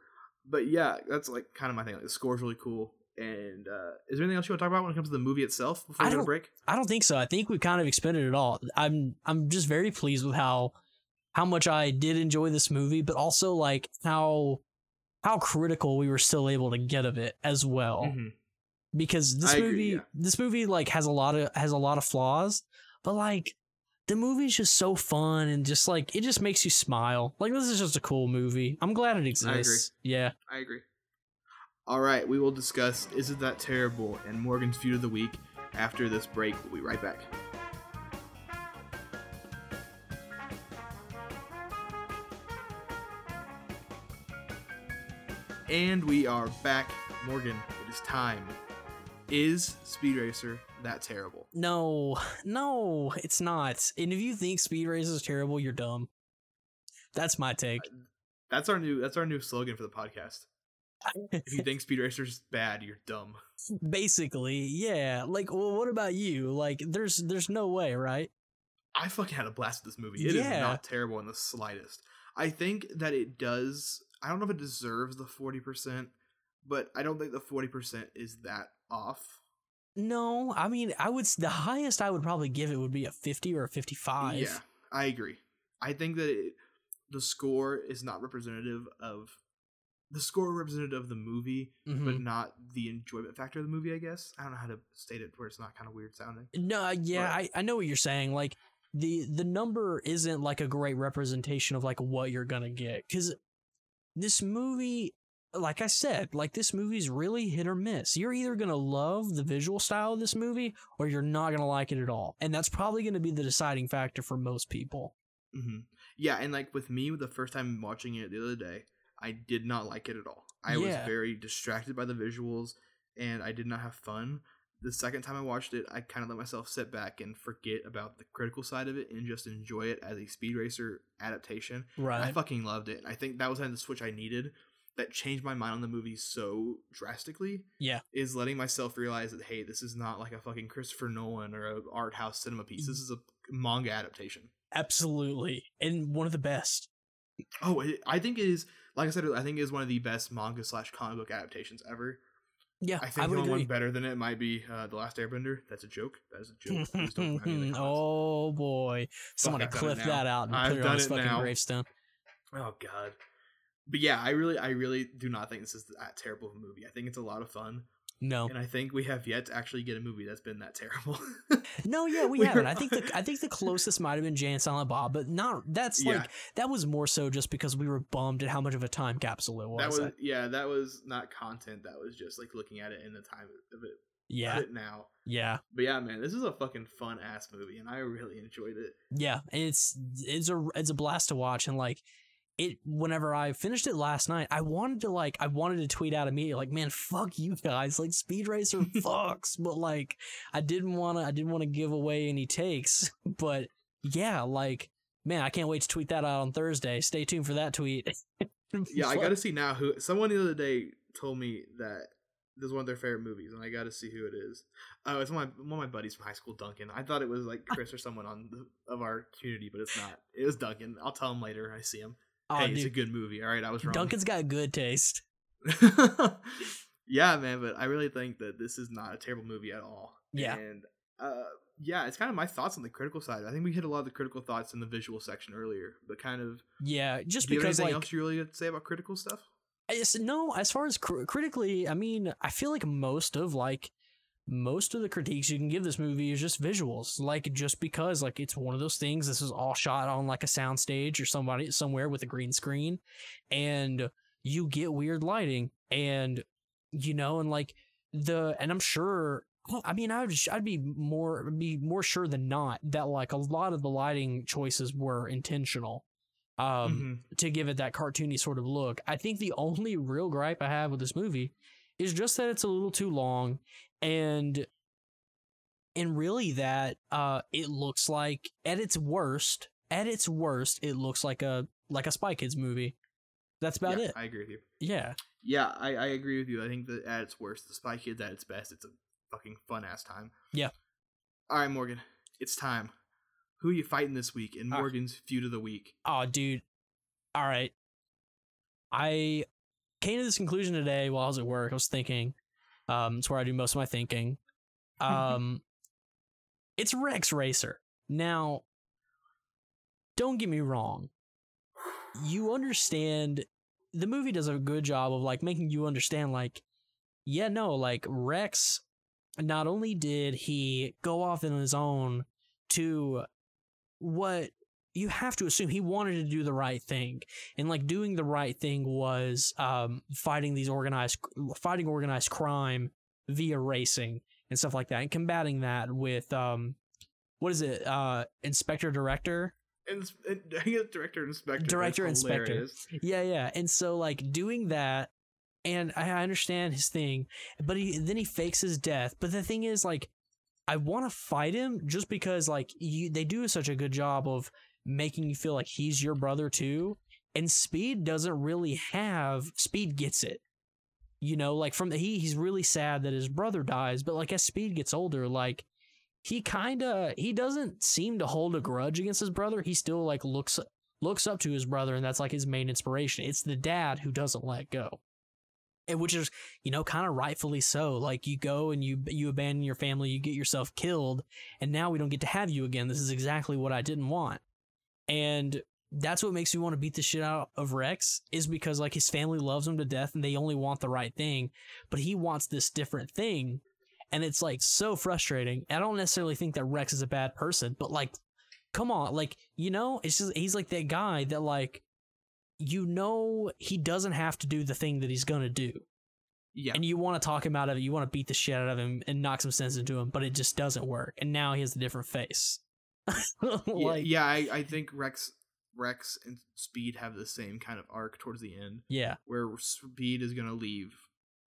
Speaker 1: But yeah, that's like kind of my thing. Like the score's really cool. And uh, is there anything else you want to talk about when it comes to the movie itself before we go to break?
Speaker 2: I don't think so. I think we kind of expended it all. I'm I'm just very pleased with how how much I did enjoy this movie, but also like how how critical we were still able to get of it as well.
Speaker 1: Mhm.
Speaker 2: Because this
Speaker 1: I agree,
Speaker 2: movie
Speaker 1: yeah.
Speaker 2: this movie like has a lot of has a lot of flaws, but like the movie's just so fun and just like it just makes you smile. Like this is just a cool movie. I'm glad it exists. Yeah.
Speaker 1: I agree. All right, we will discuss Is It That Terrible and Morgan's Feud of the Week after this break. We'll be right back. And we are back. Morgan, it is time. Is Speed Racer that terrible?
Speaker 2: No, (laughs) no, it's not. And if you think Speed Racer is terrible, you're dumb. That's my take.
Speaker 1: That's our new that's our new slogan for the podcast. If you (laughs) think Speed Racer's bad, you're dumb.
Speaker 2: Basically, yeah. Like, well, what about you? Like, there's there's no way, right?
Speaker 1: I fucking had a blast with this movie. It is
Speaker 2: Yeah.
Speaker 1: not terrible in the slightest. I think that it does. I don't know if it deserves the forty percent, but I don't think the forty percent is that off.
Speaker 2: No, I mean, I would the highest I would probably give it would be a 50 or a 55.
Speaker 1: Yeah, I agree. I think that it, the score is not representative of the score representative of the movie, but
Speaker 2: Mhm.
Speaker 1: not the enjoyment factor of the movie. I guess I don't know how to state it where it's not kind of weird sounding.
Speaker 2: No, yeah,
Speaker 1: But-
Speaker 2: I, I know what you're saying. Like the the number isn't like a great representation of like what you're gonna get because this movie, like I said, like this movie's really hit or miss. You're either gonna love the visual style of this movie or you're not gonna like it at all, and that's probably gonna be the deciding factor for most people.
Speaker 1: hmm Yeah, and like with me, the first time watching it the other day, I did not like it at all. I was very distracted by the visuals, and I did not have fun. The second time I watched it, I kind of let myself sit back and forget about the critical side of it and just enjoy it as a Speed Racer adaptation.
Speaker 2: Right.
Speaker 1: I fucking loved it. I think that was kind of the switch I needed that changed my mind on the movie so drastically.
Speaker 2: Yeah.
Speaker 1: Is letting myself realize that hey, this is not like a fucking Christopher Nolan or a art house cinema piece. Mm. This is a manga adaptation.
Speaker 2: Absolutely, and one of the best.
Speaker 1: Oh, it, I think it is. Like I said, I think it is one of the best manga slash comic book adaptations ever.
Speaker 2: Yeah,
Speaker 1: I
Speaker 2: I,
Speaker 1: think the
Speaker 2: would
Speaker 1: only one better than it might be uh, the Last Airbender. That's a joke. That is a joke. Please don't remind me in the (laughs) comments.
Speaker 2: oh boy, somebody clip that out and
Speaker 1: I've
Speaker 2: put it on his
Speaker 1: it
Speaker 2: fucking
Speaker 1: now.
Speaker 2: gravestone.
Speaker 1: Oh god. But yeah, I really, I really do not think this is that terrible of a movie. I think it's a lot of fun,
Speaker 2: No,
Speaker 1: and I think we have yet to actually get a movie that's been that terrible. (laughs)
Speaker 2: no, yeah, we,
Speaker 1: We
Speaker 2: haven't. I think the I think the closest might have been Jay and Silent Bob, but not. That's
Speaker 1: Yeah.
Speaker 2: like that was more so just because we were bummed at how much of a time capsule it was.
Speaker 1: that was, yeah, that was not content. That was just like looking at it in the time of it,
Speaker 2: yeah,
Speaker 1: it now.
Speaker 2: yeah,
Speaker 1: But yeah, man, this is a fucking fun ass movie, and I really enjoyed it.
Speaker 2: yeah. And it's it's a it's a blast to watch, and like it. Whenever I finished it last night, I wanted to like I wanted to tweet out immediately like, man, fuck you guys, like Speed Racer (laughs) fucks, but like I didn't want to I didn't want to give away any takes, but yeah, like man, I can't wait to tweet that out on Thursday. Stay tuned for that tweet. (laughs)
Speaker 1: Yeah, I got to see now who. Someone the other day told me that this is one of their favorite movies, and I got to see who it is. Oh, it's one of, my, one of my buddies from high school, Duncan. I thought it was like Chris or someone on the, of our community, but it's not. It was Duncan. I'll tell him later. when I see him.
Speaker 2: Oh,
Speaker 1: hey, it's a good movie. All right, I was wrong.
Speaker 2: Duncan's got good taste. (laughs)
Speaker 1: yeah, man, but I really think that this is not a terrible movie at all.
Speaker 2: Yeah.
Speaker 1: and uh, yeah, it's kind of my thoughts on the critical side. I think we hit a lot of the critical thoughts in the visual section earlier, but kind of.
Speaker 2: Yeah, just because
Speaker 1: anything
Speaker 2: like
Speaker 1: else you really say about critical stuff?
Speaker 2: I just, no, as far as cr- critically, I mean, I feel like most of like most of the critiques you can give this movie is just visuals. Like just because like it's one of those things. This is all shot on like a soundstage or somebody somewhere with a green screen, and you get weird lighting and you know and like the and I'm sure. I mean, I would I'd be more be more sure than not that like a lot of the lighting choices were intentional um,
Speaker 1: Mhm.
Speaker 2: to give it that cartoony sort of look. I think the only real gripe I have with this movie is just that it's a little too long and and really that uh it looks like at its worst, at its worst, it looks like a like a Spy Kids movie. That's about
Speaker 1: Yeah,
Speaker 2: it.
Speaker 1: I agree with you.
Speaker 2: yeah.
Speaker 1: Yeah, I, I agree with you. I think that at its worst, the Spy Kids at its best, it's a fucking fun ass time.
Speaker 2: Yeah.
Speaker 1: All right, Morgan, it's time. Who are you fighting this week in
Speaker 2: Ah.
Speaker 1: Morgan's feud of the week?
Speaker 2: Oh, dude. All right. I came to this conclusion today while I was at work. I was thinking. Um, it's where I do most of my thinking. Um, it's Rex Racer. Now, don't get me wrong. You understand the movie does a good job of like making you understand like yeah, no, like Rex not only did he go off on his own to what you have to assume he wanted to do the right thing. And like doing the right thing was um fighting these organized fighting organized crime via racing and stuff like that and combating that with um what is it uh inspector director? (laughs)
Speaker 1: And, and director inspector.
Speaker 2: Director, inspector. yeah yeah. And so like doing that and i I understand his thing but he then he fakes his death. But the thing is like i want to fight him just because like you they do such a good job of making you feel like he's your brother too and speed doesn't really have speed gets it. You know like from the he he's really sad that his brother dies but like as speed gets older like he kind of he doesn't seem to hold a grudge against his brother. He still like looks looks up to his brother and that's like his main inspiration. It's the dad who doesn't let go. And which is you know kind of rightfully so. Like you go and you you abandon your family you get yourself killed and now we don't get to have you again. This is exactly what i didn't want and that's what makes me want to beat the shit out of rex is because like his family loves him to death and they only want the right thing but he wants this different thing. And it's like so frustrating. I don't necessarily think that rex is a bad person but like come on like you know it's just he's like that guy that like you know he doesn't have to do the thing that he's gonna do.
Speaker 1: Yeah.
Speaker 2: and you want to talk him out of it you want to beat the shit out of him and knock some sense into him but it just doesn't work. And now he has a different face (laughs) like
Speaker 1: yeah, I, I think Rex Rex and Speed have the same kind of arc towards the end,
Speaker 2: yeah
Speaker 1: where Speed is gonna leave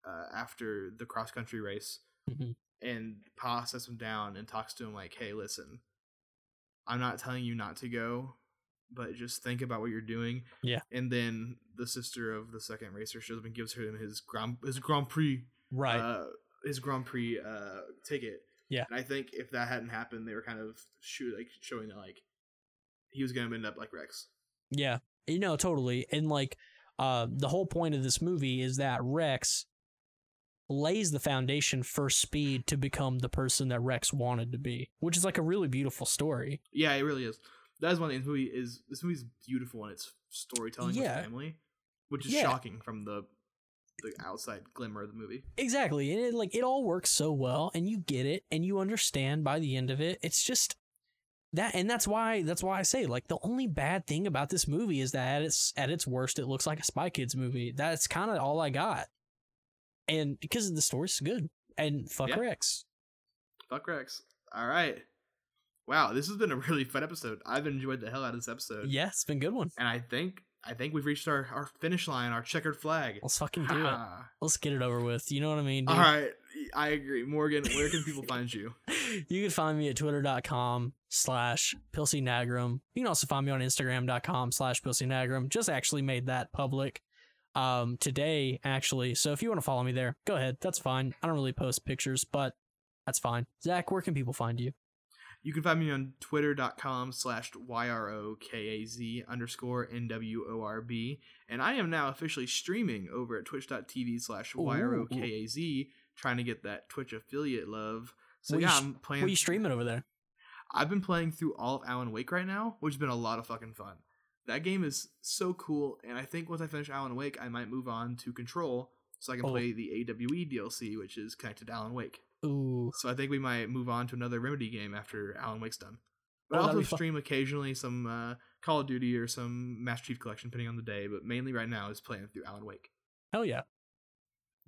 Speaker 1: uh, after the cross country race,
Speaker 2: Mhm.
Speaker 1: and Pa sets him down and talks to him like, "Hey, listen, I'm not telling you not to go, but just think about what you're doing."
Speaker 2: Yeah.
Speaker 1: And then the sister of the second racer shows up and gives him his Grand his Grand Prix
Speaker 2: right
Speaker 1: uh, his Grand Prix uh, ticket.
Speaker 2: Yeah.
Speaker 1: and I think if that hadn't happened, they were kind of shoot like showing that like he was gonna end up like Rex.
Speaker 2: Yeah, you know, totally. And like, uh, the whole point of this movie is that Rex lays the foundation for Speed to become the person that Rex wanted to be, which is like a really beautiful story.
Speaker 1: Yeah, it really is. That is one thing. This movie is this movie's beautiful in its storytelling
Speaker 2: Yeah.
Speaker 1: with family, which is
Speaker 2: Yeah.
Speaker 1: shocking from the the outside glimmer of the movie.
Speaker 2: Exactly, and it, like it all works so well, and you get it, and you understand by the end of it. It's just that, and that's why that's why I say like the only bad thing about this movie is that at its at its worst, it looks like a Spy Kids movie. That's kind of all I got, and because the story's good, and fuck
Speaker 1: Yeah.
Speaker 2: Rex.
Speaker 1: Fuck Rex. All right. Wow, this has been a really fun episode. I've enjoyed the hell out of this episode.
Speaker 2: Yeah, it's been a good one.
Speaker 1: And I think I think we've reached our, our finish line, our checkered flag.
Speaker 2: Let's fucking do it. (laughs) Let's get it over with. You know what I mean? dude?
Speaker 1: All right. I agree. Morgan, where can people find you? (laughs)
Speaker 2: You can find me at twitter.com slash pilsynagrum. You can also find me on instagram.com slash pilsynagrum. Just actually made that public um today, actually. So if you want to follow me there, go ahead. That's fine. I don't really post pictures, but that's fine. Zach, where can people find you?
Speaker 1: You can find me on twitter.com slash Y-R-O-K-A-Z underscore N-W-O-R-B. And I am now officially streaming over at twitch.tv slash Y-R-O-K-A-Z, trying to get that Twitch affiliate love. So
Speaker 2: What
Speaker 1: yeah, I'm playing.
Speaker 2: What are you streaming over there?
Speaker 1: I've been playing through all of Alan Wake right now, which has been a lot of fucking fun. That game is so cool, and I think once I finish Alan Wake, I might move on to Control so I can
Speaker 2: Oh.
Speaker 1: play the AWE DLC, which is connected to Alan Wake.
Speaker 2: Ooh.
Speaker 1: So I think we might move on to another Remedy game after Alan Wake's done. But
Speaker 2: Oh,
Speaker 1: also stream occasionally some uh, Call of Duty or some Master Chief Collection, depending on the day. But mainly right now is playing through Alan Wake.
Speaker 2: Hell yeah.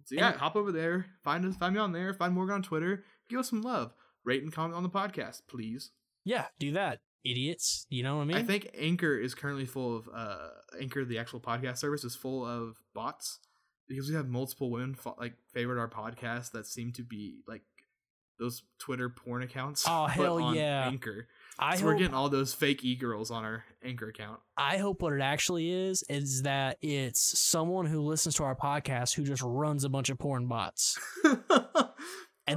Speaker 1: So yeah,
Speaker 2: And-
Speaker 1: hop over there, find us, find me on there, find Morgan on Twitter, give us some love, rate and comment on the podcast, please.
Speaker 2: Yeah, do that. Idiots. You know what I mean?
Speaker 1: I think Anchor is currently full of uh Anchor, the actual podcast service, is full of bots because we have multiple women fo- like favorite our podcast that seem to be like those Twitter porn accounts.
Speaker 2: Oh, hell yeah.
Speaker 1: Anchor.
Speaker 2: I
Speaker 1: so we're getting all those fake e girls on our Anchor account.
Speaker 2: I hope what it actually is is that it's someone who listens to our podcast who just runs a bunch of porn bots (laughs) and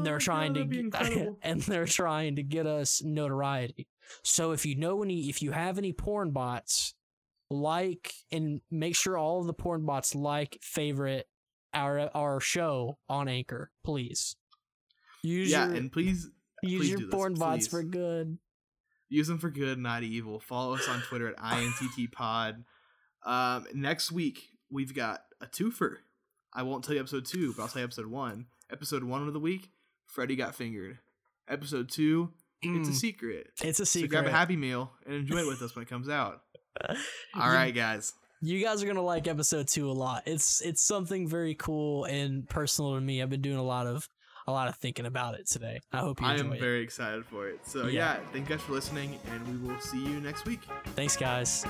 Speaker 1: Oh
Speaker 2: they're
Speaker 1: my
Speaker 2: trying
Speaker 1: God,
Speaker 2: to (laughs) and they're trying to get us notoriety. So if you know any if you have any porn bots, like and make sure all of the porn bots like favorite our our show on Anchor, please. Use
Speaker 1: yeah,
Speaker 2: your
Speaker 1: and please
Speaker 2: use
Speaker 1: please
Speaker 2: your
Speaker 1: do this,
Speaker 2: porn bots
Speaker 1: please.
Speaker 2: for good.
Speaker 1: use them for good, not evil. Follow us on Twitter at INTT Pod. Um, next week we've got a twofer. I won't tell you episode two, but I'll tell you episode one. Episode one of the week, Freddy got fingered. Episode two, it's a
Speaker 2: Mm,
Speaker 1: secret.
Speaker 2: it's a
Speaker 1: So
Speaker 2: secret.
Speaker 1: grab a Happy Meal and enjoy it with us when it comes out. (laughs) All right, guys.
Speaker 2: you guys are gonna like episode two a lot. It's it's something very cool and personal to me. I've been doing a lot of a lot of thinking about it today. I hope you
Speaker 1: I am
Speaker 2: it.
Speaker 1: very excited for it. So
Speaker 2: Yeah.
Speaker 1: yeah, thank you guys for listening, and we will see you next week.
Speaker 2: Thanks, guys.